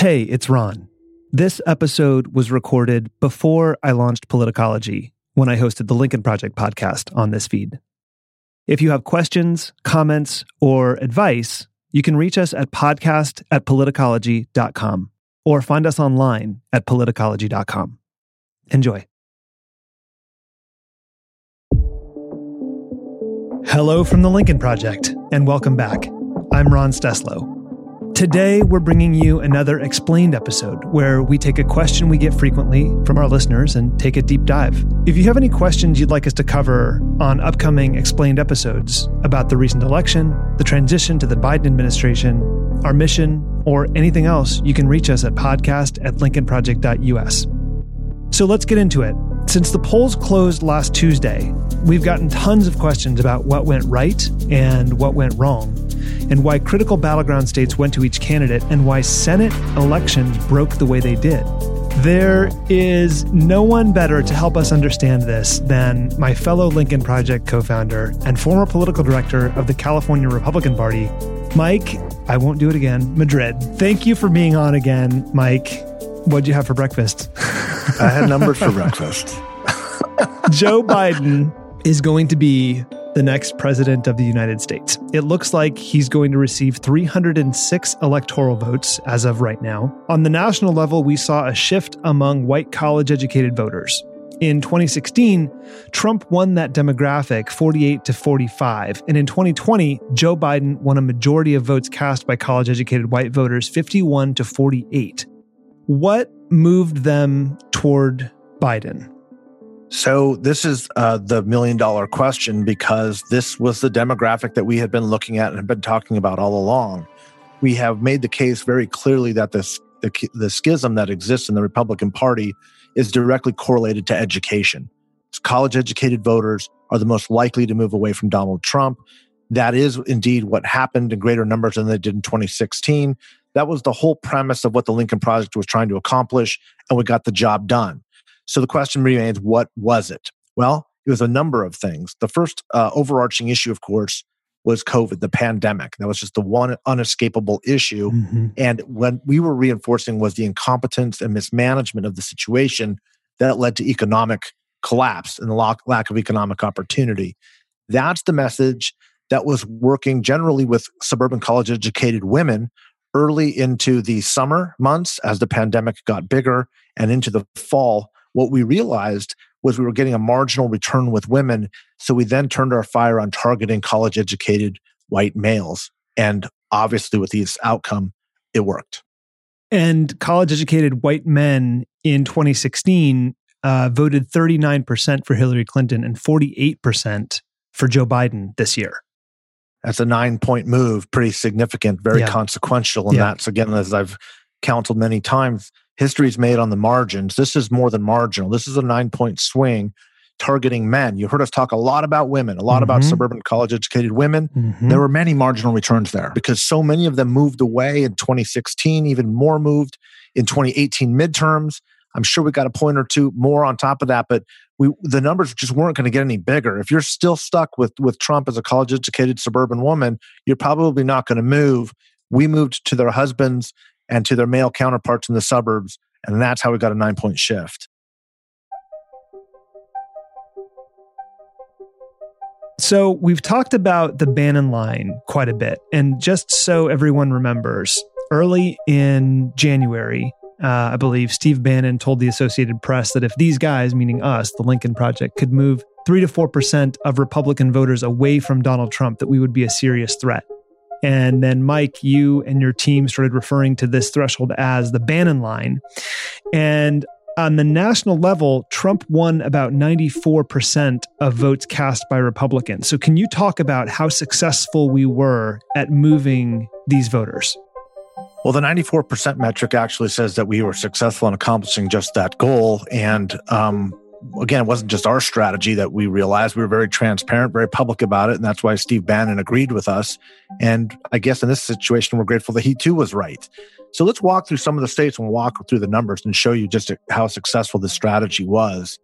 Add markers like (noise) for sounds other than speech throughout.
Hey, it's Ron. This episode was recorded before I launched Politicology when I hosted the Lincoln Project podcast on this feed. If you have questions, comments, or advice, you can reach us at podcast at politicology.com or find us online at politicology.com. Enjoy. Hello from the Lincoln Project, and welcome back. I'm Ron Steslow. Today, we're bringing you another explained episode where we take a question we get frequently from our listeners and take a deep dive. If you have any questions you'd like us to cover on upcoming explained episodes about the recent election, the transition to the Biden administration, our mission, or anything else, you can reach us at podcast at lincolnproject.us. So let's get into it. Since the polls closed last Tuesday, we've gotten tons of questions about what went right and what went wrong and why critical battleground states went to each candidate, and why Senate elections broke the way they did. There is no one better to help us understand this than my fellow Lincoln Project co founder and former political director of the California Republican Party, Mike, I won't do it again, Madrid. Thank you for being on again, Mike. What'd you have for breakfast? (laughs) I had numbers for breakfast. (laughs) Joe Biden is going to be the next president of the United States. It looks like he's going to receive 306 electoral votes as of right now. On the national level, we saw a shift among white college educated voters. In 2016, Trump won that demographic 48 to 45. And in 2020, Joe Biden won a majority of votes cast by college educated white voters 51 to 48. What moved them toward Biden? So, this is uh, the million dollar question because this was the demographic that we had been looking at and have been talking about all along. We have made the case very clearly that this, the, the schism that exists in the Republican Party is directly correlated to education. College educated voters are the most likely to move away from Donald Trump. That is indeed what happened in greater numbers than they did in 2016. That was the whole premise of what the Lincoln Project was trying to accomplish, and we got the job done. So the question remains what was it? Well, it was a number of things. The first uh, overarching issue, of course, was COVID, the pandemic. That was just the one unescapable issue. Mm-hmm. And what we were reinforcing was the incompetence and mismanagement of the situation that led to economic collapse and the lack of economic opportunity. That's the message that was working generally with suburban college educated women early into the summer months as the pandemic got bigger and into the fall what we realized was we were getting a marginal return with women. So we then turned our fire on targeting college educated white males. And obviously, with this outcome, it worked. And college educated white men in 2016 uh, voted 39% for Hillary Clinton and 48% for Joe Biden this year. That's a nine point move, pretty significant, very yeah. consequential. And yeah. that's, again, as I've counseled many times, history is made on the margins. This is more than marginal. This is a nine point swing targeting men. You heard us talk a lot about women, a lot mm-hmm. about suburban college educated women. Mm-hmm. There were many marginal returns there because so many of them moved away in 2016, even more moved in 2018 midterms. I'm sure we got a point or two more on top of that, but we the numbers just weren't going to get any bigger. If you're still stuck with with Trump as a college educated suburban woman, you're probably not going to move. We moved to their husbands and to their male counterparts in the suburbs. And that's how we got a nine point shift. So, we've talked about the Bannon line quite a bit. And just so everyone remembers, early in January, uh, I believe Steve Bannon told the Associated Press that if these guys, meaning us, the Lincoln Project, could move 3 to 4% of Republican voters away from Donald Trump, that we would be a serious threat. And then, Mike, you and your team started referring to this threshold as the Bannon line. And on the national level, Trump won about 94% of votes cast by Republicans. So, can you talk about how successful we were at moving these voters? Well, the 94% metric actually says that we were successful in accomplishing just that goal. And um, again, it wasn't just our strategy that we realized. We were very transparent, very public about it. And that's why Steve Bannon agreed with us. And I guess in this situation, we're grateful that he too was right. So let's walk through some of the states and walk through the numbers and show you just how successful this strategy was.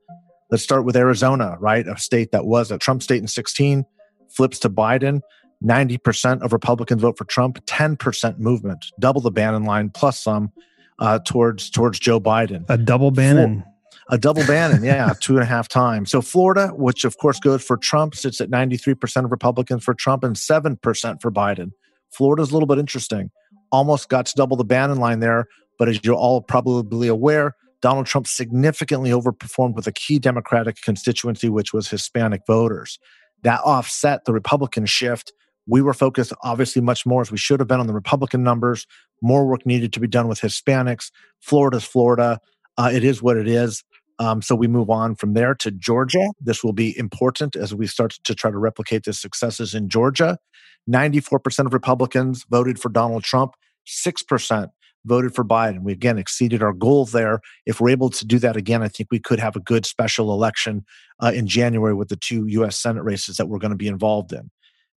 Let's start with Arizona, right? A state that was a Trump state in 16, flips to Biden. 90% of Republicans vote for Trump, 10% movement, double the Bannon line plus some uh, towards towards Joe Biden. A double Bannon. For, a double Bannon, yeah, two and a half times. So Florida, which of course goes for Trump, sits at 93% of Republicans for Trump and 7% for Biden. Florida's a little bit interesting. Almost got to double the Bannon line there, but as you're all probably aware, Donald Trump significantly overperformed with a key Democratic constituency, which was Hispanic voters. That offset the Republican shift. We were focused, obviously, much more as we should have been on the Republican numbers. More work needed to be done with Hispanics. Florida's Florida. Uh, it is what it is. Um, so we move on from there to Georgia. This will be important as we start to try to replicate the successes in Georgia. 94% of Republicans voted for Donald Trump, 6% voted for Biden. We again exceeded our goal there. If we're able to do that again, I think we could have a good special election uh, in January with the two U.S. Senate races that we're going to be involved in.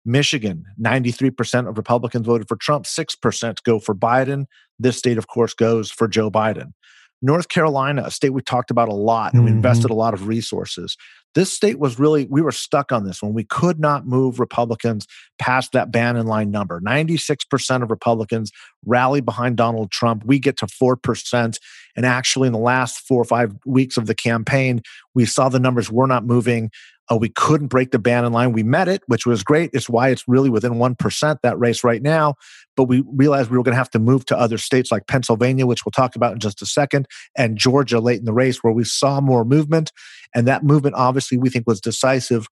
Michigan, 93% of Republicans voted for Trump, 6% go for Biden. This state, of course, goes for Joe Biden. North Carolina, a state we talked about a lot and we mm-hmm. invested a lot of resources. This state was really, we were stuck on this one. We could not move Republicans past that Bannon line number. 96% of Republicans rally behind Donald Trump. We get to 4%. And actually, in the last four or five weeks of the campaign, we saw the numbers were not moving. Uh, we couldn't break the Bannon line. We met it, which was great. It's why it's really within 1% that race right now. But we realized we were going to have to move to other states like Pennsylvania, which we'll talk about in just a second, and Georgia late in the race, where we saw more movement. And that movement, obviously, we think was decisive.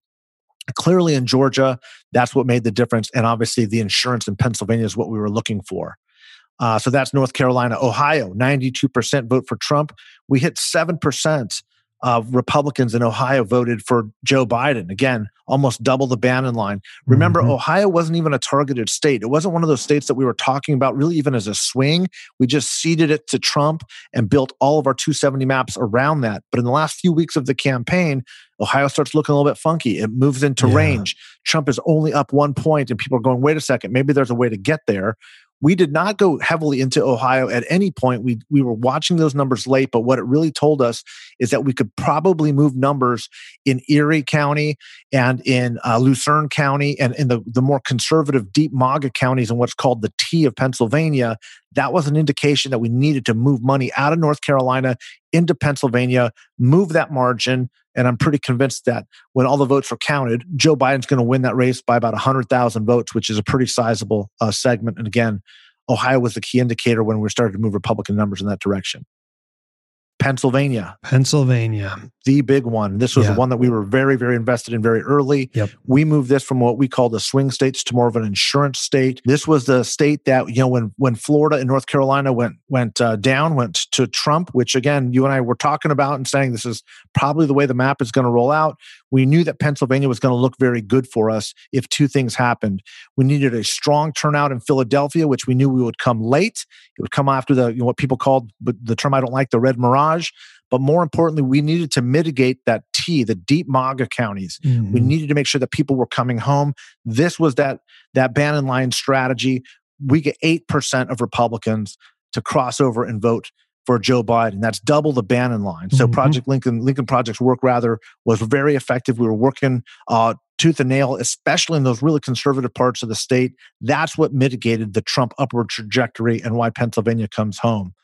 Clearly in Georgia, that's what made the difference. And obviously, the insurance in Pennsylvania is what we were looking for. Uh, so that's North Carolina. Ohio, 92% vote for Trump. We hit 7% of Republicans in Ohio voted for Joe Biden. Again, almost double the Bannon line. Remember, mm-hmm. Ohio wasn't even a targeted state. It wasn't one of those states that we were talking about really even as a swing. We just ceded it to Trump and built all of our 270 maps around that. But in the last few weeks of the campaign, Ohio starts looking a little bit funky. It moves into yeah. range. Trump is only up one point, and people are going, wait a second, maybe there's a way to get there. We did not go heavily into Ohio at any point. We we were watching those numbers late, but what it really told us is that we could probably move numbers in Erie County and in uh, Luzerne County and in the the more conservative deep MAGA counties and what's called the T of Pennsylvania. That was an indication that we needed to move money out of North Carolina into Pennsylvania, move that margin, and I'm pretty convinced that when all the votes are counted, Joe Biden's going to win that race by about 100,000 votes, which is a pretty sizable uh, segment. And again, Ohio was the key indicator when we started to move Republican numbers in that direction. Pennsylvania. Pennsylvania. The big one. This was yeah. the one that we were very, very invested in very early. Yep. We moved this from what we call the swing states to more of an insurance state. This was the state that, you know, when when Florida and North Carolina went went uh, down, went to Trump, which again, you and I were talking about and saying this is probably the way the map is going to roll out. We knew that Pennsylvania was going to look very good for us if two things happened. We needed a strong turnout in Philadelphia, which we knew we would come late. It would come after the you know, what people called, but the term I don't like, the red mirage. But more importantly, we needed to mitigate that T, the deep MAGA counties. Mm-hmm. We needed to make sure that people were coming home. This was that that Bannon line strategy. We get eight percent of Republicans to cross over and vote for Joe Biden. That's double the Bannon line. So mm-hmm. Project Lincoln, Lincoln Project's work rather was very effective. We were working uh, tooth and nail, especially in those really conservative parts of the state. That's what mitigated the Trump upward trajectory and why Pennsylvania comes home.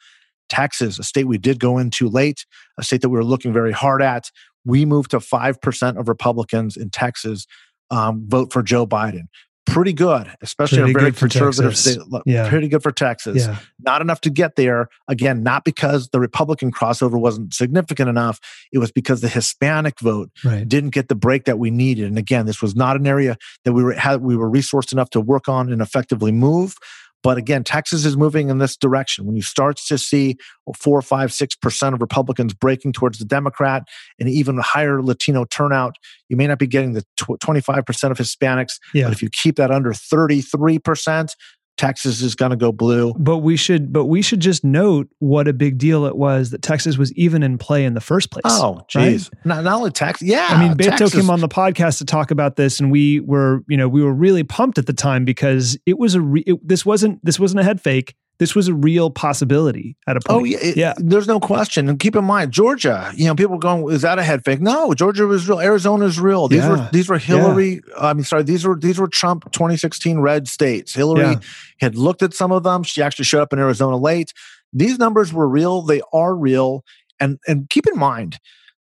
Texas, a state we did go into late, a state that we were looking very hard at. We moved to 5% of Republicans in Texas um, vote for Joe Biden. Pretty good, especially pretty a very conservative state. Yeah. Pretty good for Texas. Yeah. Not enough to get there. Again, not because the Republican crossover wasn't significant enough. It was because the Hispanic vote right. didn't get the break that we needed. And again, this was not an area that we were had we were resourced enough to work on and effectively move. But again, Texas is moving in this direction. When you start to see four, five, six percent of Republicans breaking towards the Democrat and even higher Latino turnout, you may not be getting the 25% of Hispanics. Yeah. But if you keep that under 33%, Texas is going to go blue. But we should but we should just note what a big deal it was that Texas was even in play in the first place. Oh, jeez. Right? Not, not only Texas. Yeah. I mean, Beto Texas. came on the podcast to talk about this and we were, you know, we were really pumped at the time because it was a re- it, this wasn't this wasn't a head fake this was a real possibility at a oh, point. Oh yeah, it, yeah. There's no question. And keep in mind, Georgia. You know, people going, "Is that a head fake?" No, Georgia was real. Arizona is real. These yeah. were these were Hillary. Yeah. I mean, sorry, these were these were Trump 2016 red states. Hillary yeah. had looked at some of them. She actually showed up in Arizona late. These numbers were real. They are real. And and keep in mind,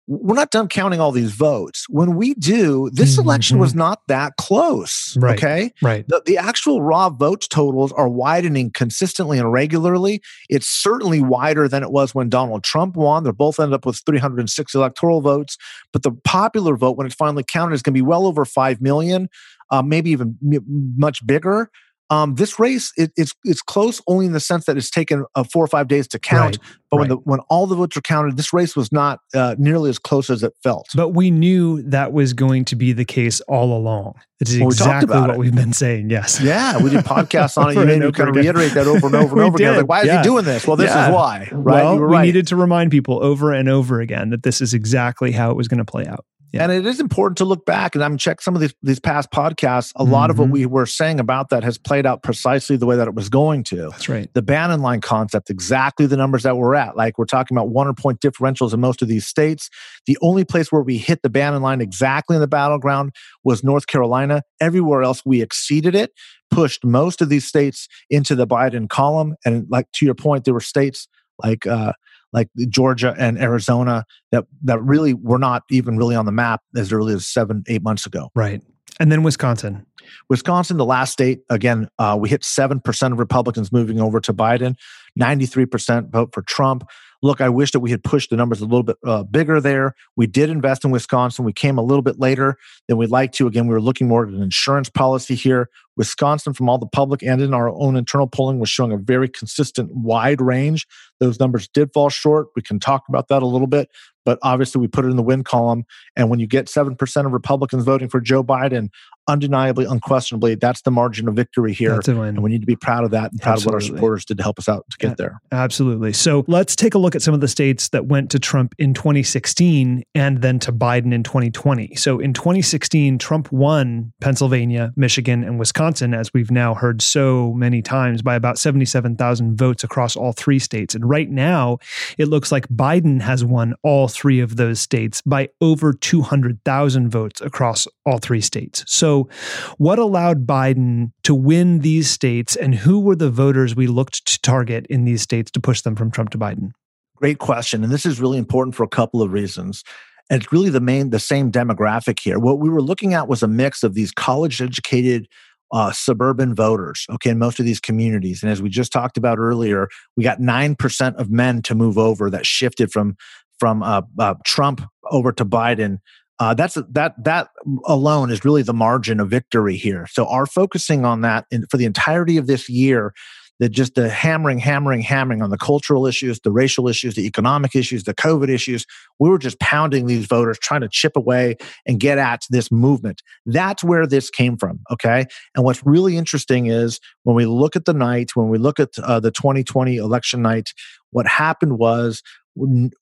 we're not done counting all these votes. When we do, this mm-hmm. election was not that close. Right. Okay. Right. The, the, actual raw vote totals are widening consistently and regularly. It's certainly wider than it was when Donald Trump won. They both ended up with 306 electoral votes. But the popular vote, when it's finally counted, is going to be well over 5 million, uh, maybe even m- much bigger. Um, this race it, it's it's close only in the sense that it's taken uh, four or five days to count. Right, but right. when the when all the votes are counted, this race was not uh, nearly as close as it felt. But we knew that was going to be the case all along. It is well, exactly what it. we've been saying. Yes. Yeah, we did podcasts on (laughs) it. You made me kind of reiterate that over and (laughs) over and over again. Like, why yeah. is he doing this? Well, this yeah. is why. Right. Well, we right. needed to remind people over and over again that this is exactly how it was going to play out. Yeah. And it is important to look back and I'm check some of these these past podcasts. A mm-hmm. lot of what mm-hmm. we were saying about that has played out precisely the way that it was going to. That's right. The Bannon line concept, exactly the numbers that we're at. Like we're talking about one or point differentials in most of these states. The only place where we hit the Bannon line exactly in the battleground was North Carolina. Everywhere else we exceeded it, pushed most of these states into the Biden column. And like to your point, there were states like uh, like Georgia and Arizona that that really were not even really on the map as early as seven eight months ago. Right, and then Wisconsin. Wisconsin, the last state, again, uh, we hit 7% of Republicans moving over to Biden, 93% vote for Trump look, I wish that we had pushed the numbers a little bit uh, bigger there. We did invest in Wisconsin. We came a little bit later than we'd like to. Again, we were looking more at an insurance policy here. Wisconsin, from all the public and in our own internal polling, was showing a very consistent wide range. Those numbers did fall short. We can talk about that a little bit, but obviously we put it in the win column. And when you get 7% of Republicans voting for Joe Biden, undeniably, unquestionably, that's the margin of victory here. And we need to be proud of that and proud Absolutely. of what our supporters did to help us out to get yeah, there. Absolutely. So let's take a look at some of the states that went to Trump in 2016 and then to Biden in 2020. So in 2016, Trump won Pennsylvania, Michigan, and Wisconsin, as we've now heard so many times, by about 77,000 votes across all three states. And right now, it looks like Biden has won all three of those states by over 200,000 votes across all three states. So what allowed Biden to win these states, and who were the voters we looked to target in these states to push them from Trump to Biden? Great question. And this is really important for a couple of reasons. And it's really the main, the same demographic here. What we were looking at was a mix of these college educated uh, suburban voters, okay, in most of these communities. And as we just talked about earlier, we got 9% of men to move over that shifted from, from uh, uh, Trump over to Biden uh, that's that that alone is really the margin of victory here. So our focusing on that in, for the entirety of this year, that just the hammering, hammering, hammering on the cultural issues, the racial issues, the economic issues, the COVID issues. We were just pounding these voters, trying to chip away and get at this movement. That's where this came from. Okay. And what's really interesting is when we look at the night, when we look at uh, the 2020 election night, what happened was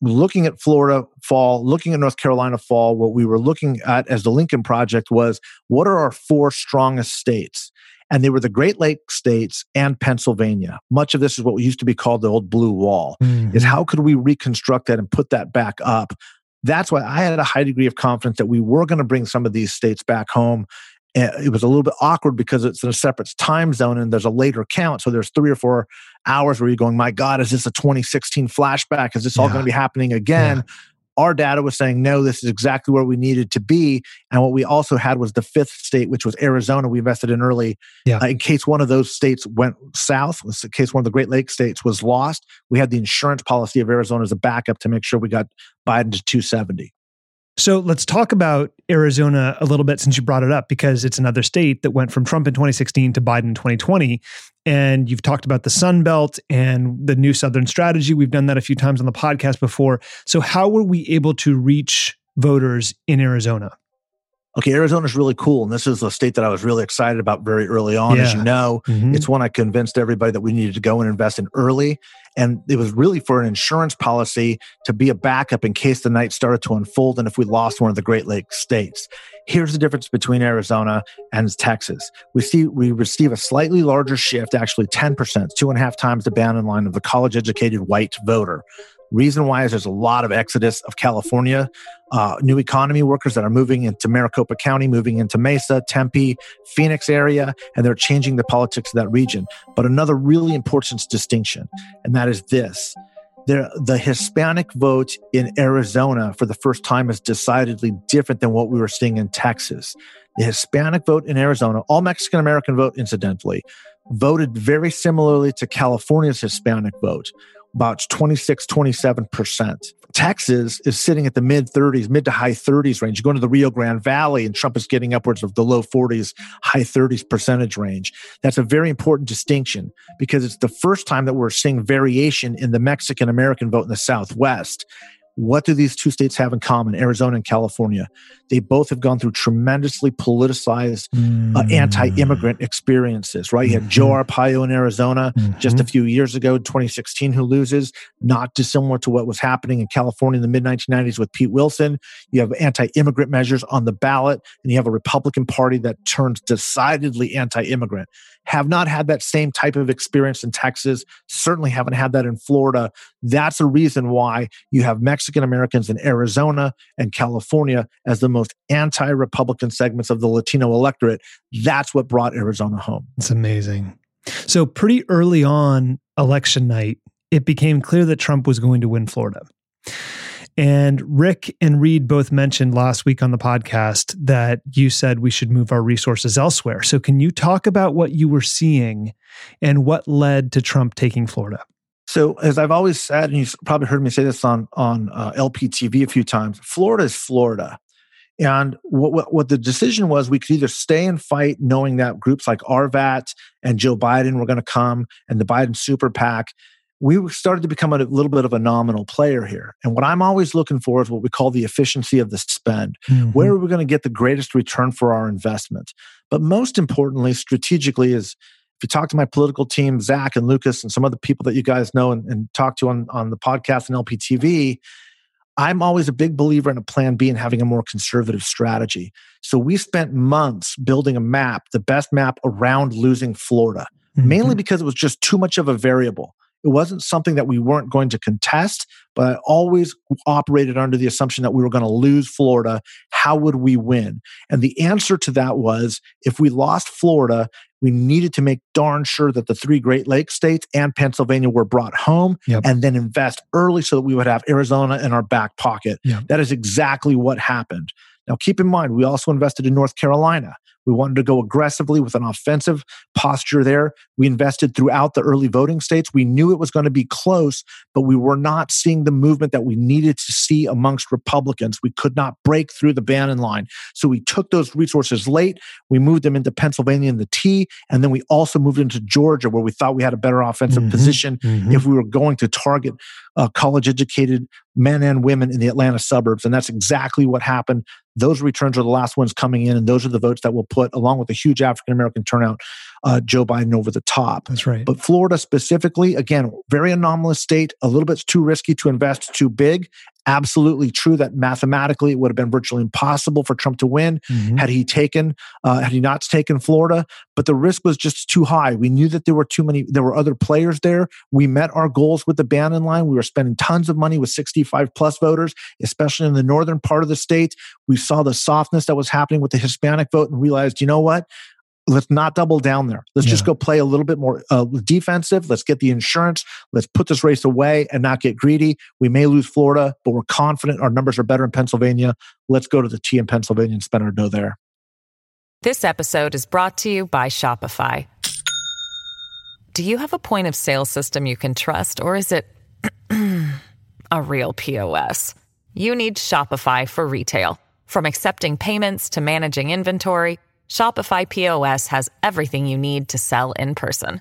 looking at Florida fall, looking at North Carolina fall, what we were looking at as the Lincoln Project was what are our four strongest states? And they were the Great Lakes states and Pennsylvania. Much of this is what used to be called the old blue wall. Mm-hmm. Is how could we reconstruct that and put that back up? That's why I had a high degree of confidence that we were going to bring some of these states back home it was a little bit awkward because it's in a separate time zone and there's a later count. So there's three or four hours where you're going, my God, is this a 2016 flashback? Is this all going to be happening again? Yeah. Our data was saying, no, this is exactly where we needed to be. And what we also had was the fifth state, which was Arizona, we invested in early. Yeah. Uh, in case one of those states went south, in case one of the Great Lakes states was lost, we had the insurance policy of Arizona as a backup to make sure we got Biden to 270. So let's talk about Arizona a little bit since you brought it up because it's another state that went from Trump in 2016 to Biden in 2020. And you've talked about the Sun Belt and the new Southern strategy. We've done that a few times on the podcast before. So, how were we able to reach voters in Arizona? Okay, Arizona's really cool. And this is a state that I was really excited about very early on. Yeah. As you know, mm-hmm. it's one I convinced everybody that we needed to go and invest in early. And it was really for an insurance policy to be a backup in case the night started to unfold and if we lost one of the Great Lakes states. Here's the difference between Arizona and Texas. We see we receive a slightly larger shift, actually 10%, two and a half times the Bannon line of the college educated white voter. Reason why is there's a lot of exodus of California, uh, new economy workers that are moving into Maricopa County, moving into Mesa, Tempe, Phoenix area, and they're changing the politics of that region. But another really important distinction, and that is this. The Hispanic vote in Arizona for the first time is decidedly different than what we were seeing in Texas. The Hispanic vote in Arizona, all Mexican American vote, incidentally, voted very similarly to California's Hispanic vote about 26, 27%. Texas is sitting at the mid 30s, mid to high 30s range. You go into the Rio Grande Valley and Trump is getting upwards of the low 40s, high 30s percentage range. That's a very important distinction because it's the first time that we're seeing variation in the Mexican American vote in the Southwest. What do these two states have in common, Arizona and California? They both have gone through tremendously politicized mm. uh, anti immigrant experiences, right? You had mm-hmm. Joe Arpaio in Arizona mm-hmm. just a few years ago, 2016, who loses, not dissimilar to what was happening in California in the mid 1990s with Pete Wilson. You have anti immigrant measures on the ballot, and you have a Republican Party that turns decidedly anti immigrant have not had that same type of experience in Texas, certainly haven't had that in Florida. That's a reason why you have Mexican Americans in Arizona and California as the most anti Republican segments of the Latino electorate. That's what brought Arizona home. It's amazing. So, pretty early on election night, it became clear that Trump was going to win Florida. And Rick and Reed both mentioned last week on the podcast that you said we should move our resources elsewhere. So, can you talk about what you were seeing and what led to Trump taking Florida? So, as I've always said, and you've probably heard me say this on on uh, LPTV a few times, Florida is Florida. And what, what, what the decision was, we could either stay and fight, knowing that groups like RVAT and Joe Biden were going to come, and the Biden super PAC, we started to become a little bit of a nominal player here. And what I'm always looking for is what we call the efficiency of the spend. Mm-hmm. Where are we going to get the greatest return for our investment? But most importantly, strategically, is if you talk to my political team, Zach and Lucas, and some other people that you guys know and, and talk to on, on the podcast and LPTV, I'm always a big believer in a plan B and having a more conservative strategy. So we spent months building a map, the best map around losing Florida, mm-hmm. mainly because it was just too much of a variable. It wasn't something that we weren't going to contest, but I always operated under the assumption that we were going to lose Florida. How would we win? And the answer to that was if we lost Florida, we needed to make darn sure that the three Great Lakes states and Pennsylvania were brought home yep. and then invest early so that we would have Arizona in our back pocket. Yep. That is exactly what happened. Now, keep in mind, we also invested in North Carolina. We wanted to go aggressively with an offensive posture there. We invested throughout the early voting states. We knew it was going to be close, but we were not seeing the movement that we needed to see amongst Republicans. We could not break through the Bannon line. So we took those resources late. We moved them into Pennsylvania in the T, and then we also moved into Georgia, where we thought we had a better offensive mm-hmm, position mm-hmm. if we were going to target uh, college educated men and women in the Atlanta suburbs. And that's exactly what happened. Those returns are the last ones coming in, and those are the votes that will put, along with a huge African American turnout, uh, Joe Biden over the top. That's right. But Florida specifically, again, very anomalous state, a little bit too risky to invest too big absolutely true that mathematically it would have been virtually impossible for Trump to win mm-hmm. had he taken, uh, had he not taken Florida. But the risk was just too high. We knew that there were too many, there were other players there. We met our goals with the Bannon line. We were spending tons of money with 65 plus voters, especially in the northern part of the state. We saw the softness that was happening with the Hispanic vote and realized, you know what? Let's not double down there. Let's yeah. just go play a little bit more uh, defensive. Let's get the insurance. Let's put this race away and not get greedy. We may lose Florida, but we're confident our numbers are better in Pennsylvania. Let's go to the T in Pennsylvania and spend our dough there. This episode is brought to you by Shopify. Do you have a point of sale system you can trust, or is it (clears throat) a real POS? You need Shopify for retail. From accepting payments to managing inventory, Shopify POS has everything you need to sell in person.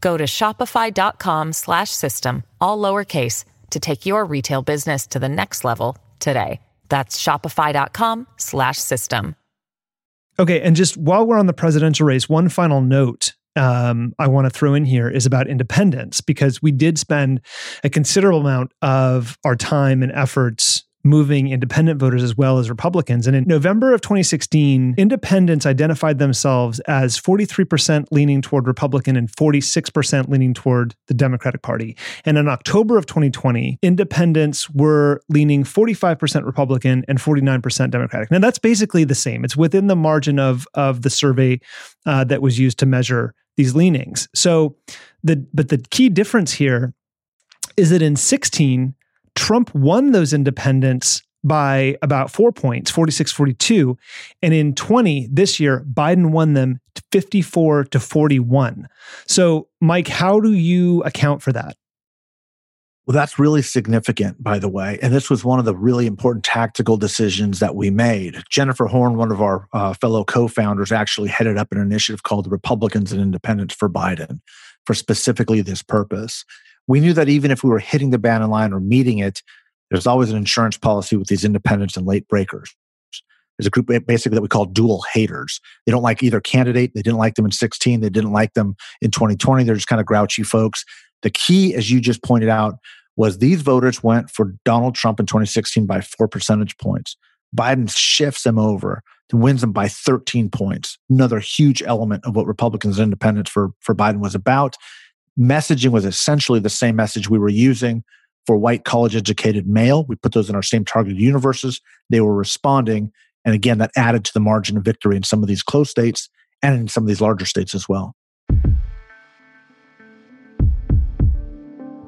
Go to shopify.com/system all lowercase to take your retail business to the next level today. That's shopify.com/system. Okay, and just while we're on the presidential race, one final note um, I want to throw in here is about independents because we did spend a considerable amount of our time and efforts moving independent voters as well as Republicans. And in November of 2016, independents identified themselves as 43% leaning toward Republican and 46% leaning toward the Democratic Party. And in October of 2020, independents were leaning 45% Republican and 49% Democratic. Now, that's basically the same. It's within the margin of, of the survey uh, that was used to measure these leanings. So, the but the key difference here is that in 16, Trump won those independents by about four points, 46 42. And in 20, this year, Biden won them 54 to 41. So, Mike, how do you account for that? Well, that's really significant, by the way. And this was one of the really important tactical decisions that we made. Jennifer Horn, one of our uh, fellow co founders, actually headed up an initiative called the Republicans and Independents for Biden for specifically this purpose we knew that even if we were hitting the Bannon line or meeting it, there's always an insurance policy with these independents and late breakers. There's a group basically that we call dual haters. They don't like either candidate. They didn't like them in 16. They didn't like them in 2020. They're just kind of grouchy folks. The key, as you just pointed out, was these voters went for Donald Trump in 2016 by four percentage points. Biden shifts them over and wins them by 13 points. Another huge element of what Republicans and independents for, for Biden was about messaging was essentially the same message we were using for white college educated male. We put those in our same targeted universes. They were responding. And again, that added to the margin of victory in some of these close states and in some of these larger states as well.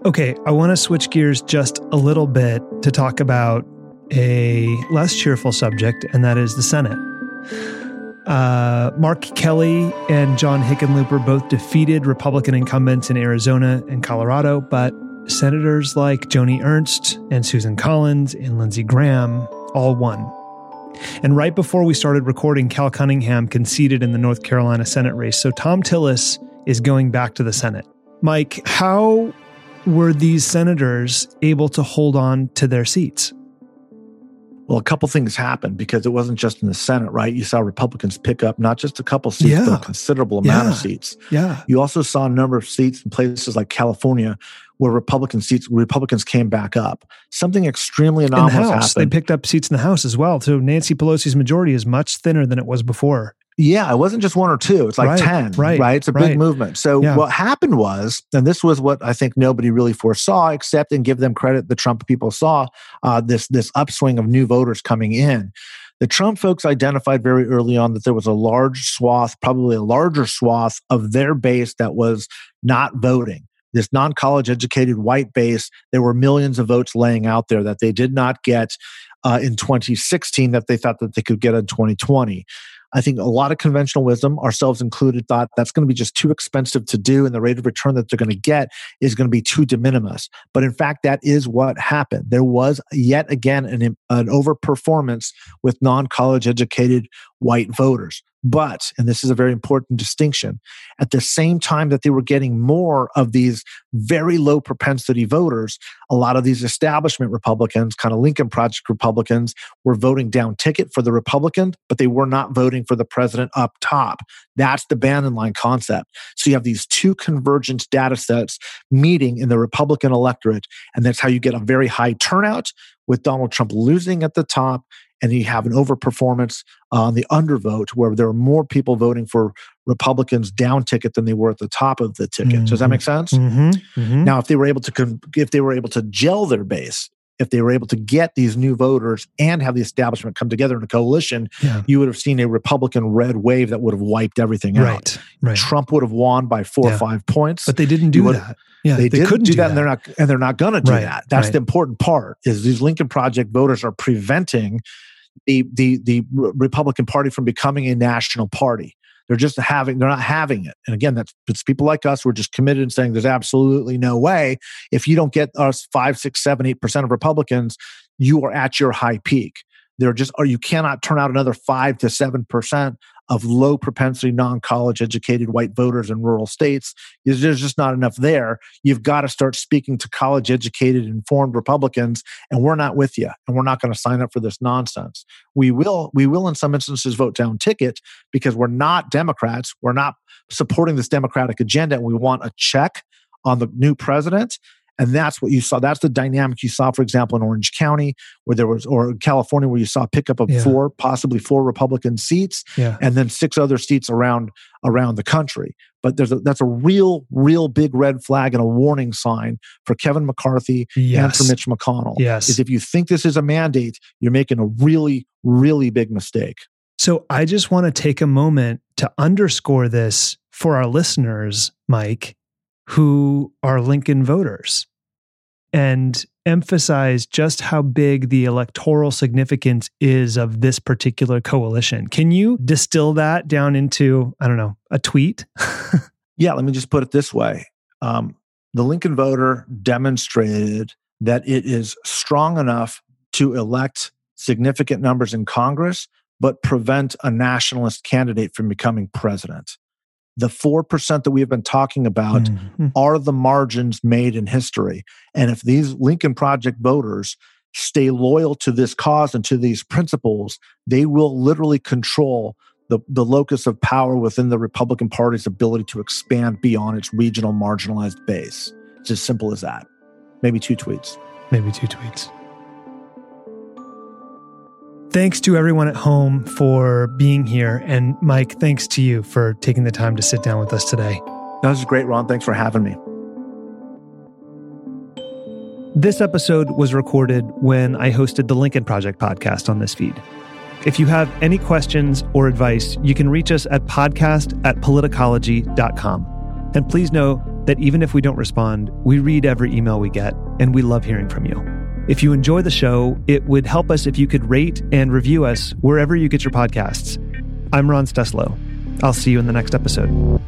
Okay, I want to switch gears just a little bit to talk about a less cheerful subject, and that is the Senate. Uh, Mark Kelly and John Hickenlooper both defeated Republican incumbents in Arizona and Colorado, but senators like Joni Ernst and Susan Collins and Lindsey Graham all won. And right before we started recording, Cal Cunningham conceded in the North Carolina Senate race. So Thom Tillis is going back to the Senate. Mike, how were these senators able to hold on to their seats? Well, a couple things happened because it wasn't just in the Senate, right? You saw Republicans pick up not just a couple seats, yeah. but a considerable amount yeah. of seats. Yeah. You also saw a number of seats in places like California where Republican seats, Republicans came back up. Something extremely anomalous in the House, happened. They picked up seats in the House as well. So Nancy Pelosi's majority is much thinner than it was before. Yeah, it wasn't just one or two. It's like right, 10, right, right? It's a right. big movement. So yeah. what happened was, and this was what I think nobody really foresaw, except and give them credit, the Trump people saw uh, this, this upswing of new voters coming in. The Trump folks identified very early on that there was a large swath, probably a larger swath of their base that was not voting this non college educated white base, there were millions of votes laying out there that they did not get uh, in 2016 that they thought that they could get in 2020. I think a lot of conventional wisdom, ourselves included, thought that's going to be just too expensive to do, and the rate of return that they're going to get is going to be too de minimis. But in fact, that is what happened. There was yet again an, an overperformance with non college educated white voters. But, and this is a very important distinction, at the same time that they were getting more of these very low propensity voters, a lot of these establishment Republicans, kind of Lincoln Project Republicans, were voting down ticket for the Republican, but they were not voting for the president up top. That's the Bannon line concept. So you have these two convergence data sets meeting in the Republican electorate, and that's how you get a very high turnout with Donald Trump losing at the top and you have an overperformance on the undervote where there are more people voting for Republicans down ticket than they were at the top of the ticket. Mm-hmm. Does that make sense? Mm-hmm. Mm-hmm. Now, if they were able to, if they were able to gel their base, if they were able to get these new voters and have the establishment come together in a coalition, yeah. you would have seen a Republican red wave that would have wiped everything right, out. Right. Trump would have won by four yeah. or five points, but they didn't do that. Yeah, they, they couldn't do, do that, that, and they're not, and they're not going to do right, that. That's right. the important part. Is these Lincoln Project voters are preventing the the the Republican Party from becoming a national party. They're just having they're not having it. And again, that's it's people like us who are just committed and saying there's absolutely no way if you don't get us five, six, seven, eight percent of Republicans, you are at your high peak. There just or you cannot turn out another five to seven percent of low propensity non-college educated white voters in rural states. There's just not enough there. You've got to start speaking to college educated, informed Republicans, and we're not with you, and we're not going to sign up for this nonsense. We will, we will in some instances vote down ticket because we're not Democrats. We're not supporting this Democratic agenda, and we want a check on the new president. And that's what you saw. That's the dynamic you saw, for example, in Orange County, where there was, or California, where you saw a pickup of yeah. four, possibly four Republican seats, yeah. and then six other seats around around the country. But there's a, that's a real, real big red flag and a warning sign for Kevin McCarthy yes. and for Mitch McConnell. Yes, is if you think this is a mandate, you're making a really, really big mistake. So I just want to take a moment to underscore this for our listeners, Mike who are Lincoln voters and emphasize just how big the electoral significance is of this particular coalition. Can you distill that down into, I don't know, a tweet? (laughs) yeah, let me just put it this way. Um, the Lincoln voter demonstrated that it is strong enough to elect significant numbers in Congress, but prevent a nationalist candidate from becoming president the 4% that we have been talking about mm-hmm. are the margins made in history. And if these Lincoln Project voters stay loyal to this cause and to these principles, they will literally control the, the locus of power within the Republican Party's ability to expand beyond its regional marginalized base. It's as simple as that. Maybe two tweets. Maybe two tweets. Thanks to everyone at home for being here. And Mike, thanks to you for taking the time to sit down with us today. That was great, Ron. Thanks for having me. This episode was recorded when I hosted the Lincoln Project podcast on this feed. If you have any questions or advice, you can reach us at podcast at politicology.com. And please know that even if we don't respond, we read every email we get and we love hearing from you. If you enjoy the show, it would help us if you could rate and review us wherever you get your podcasts. I'm Ron Steslow. I'll see you in the next episode.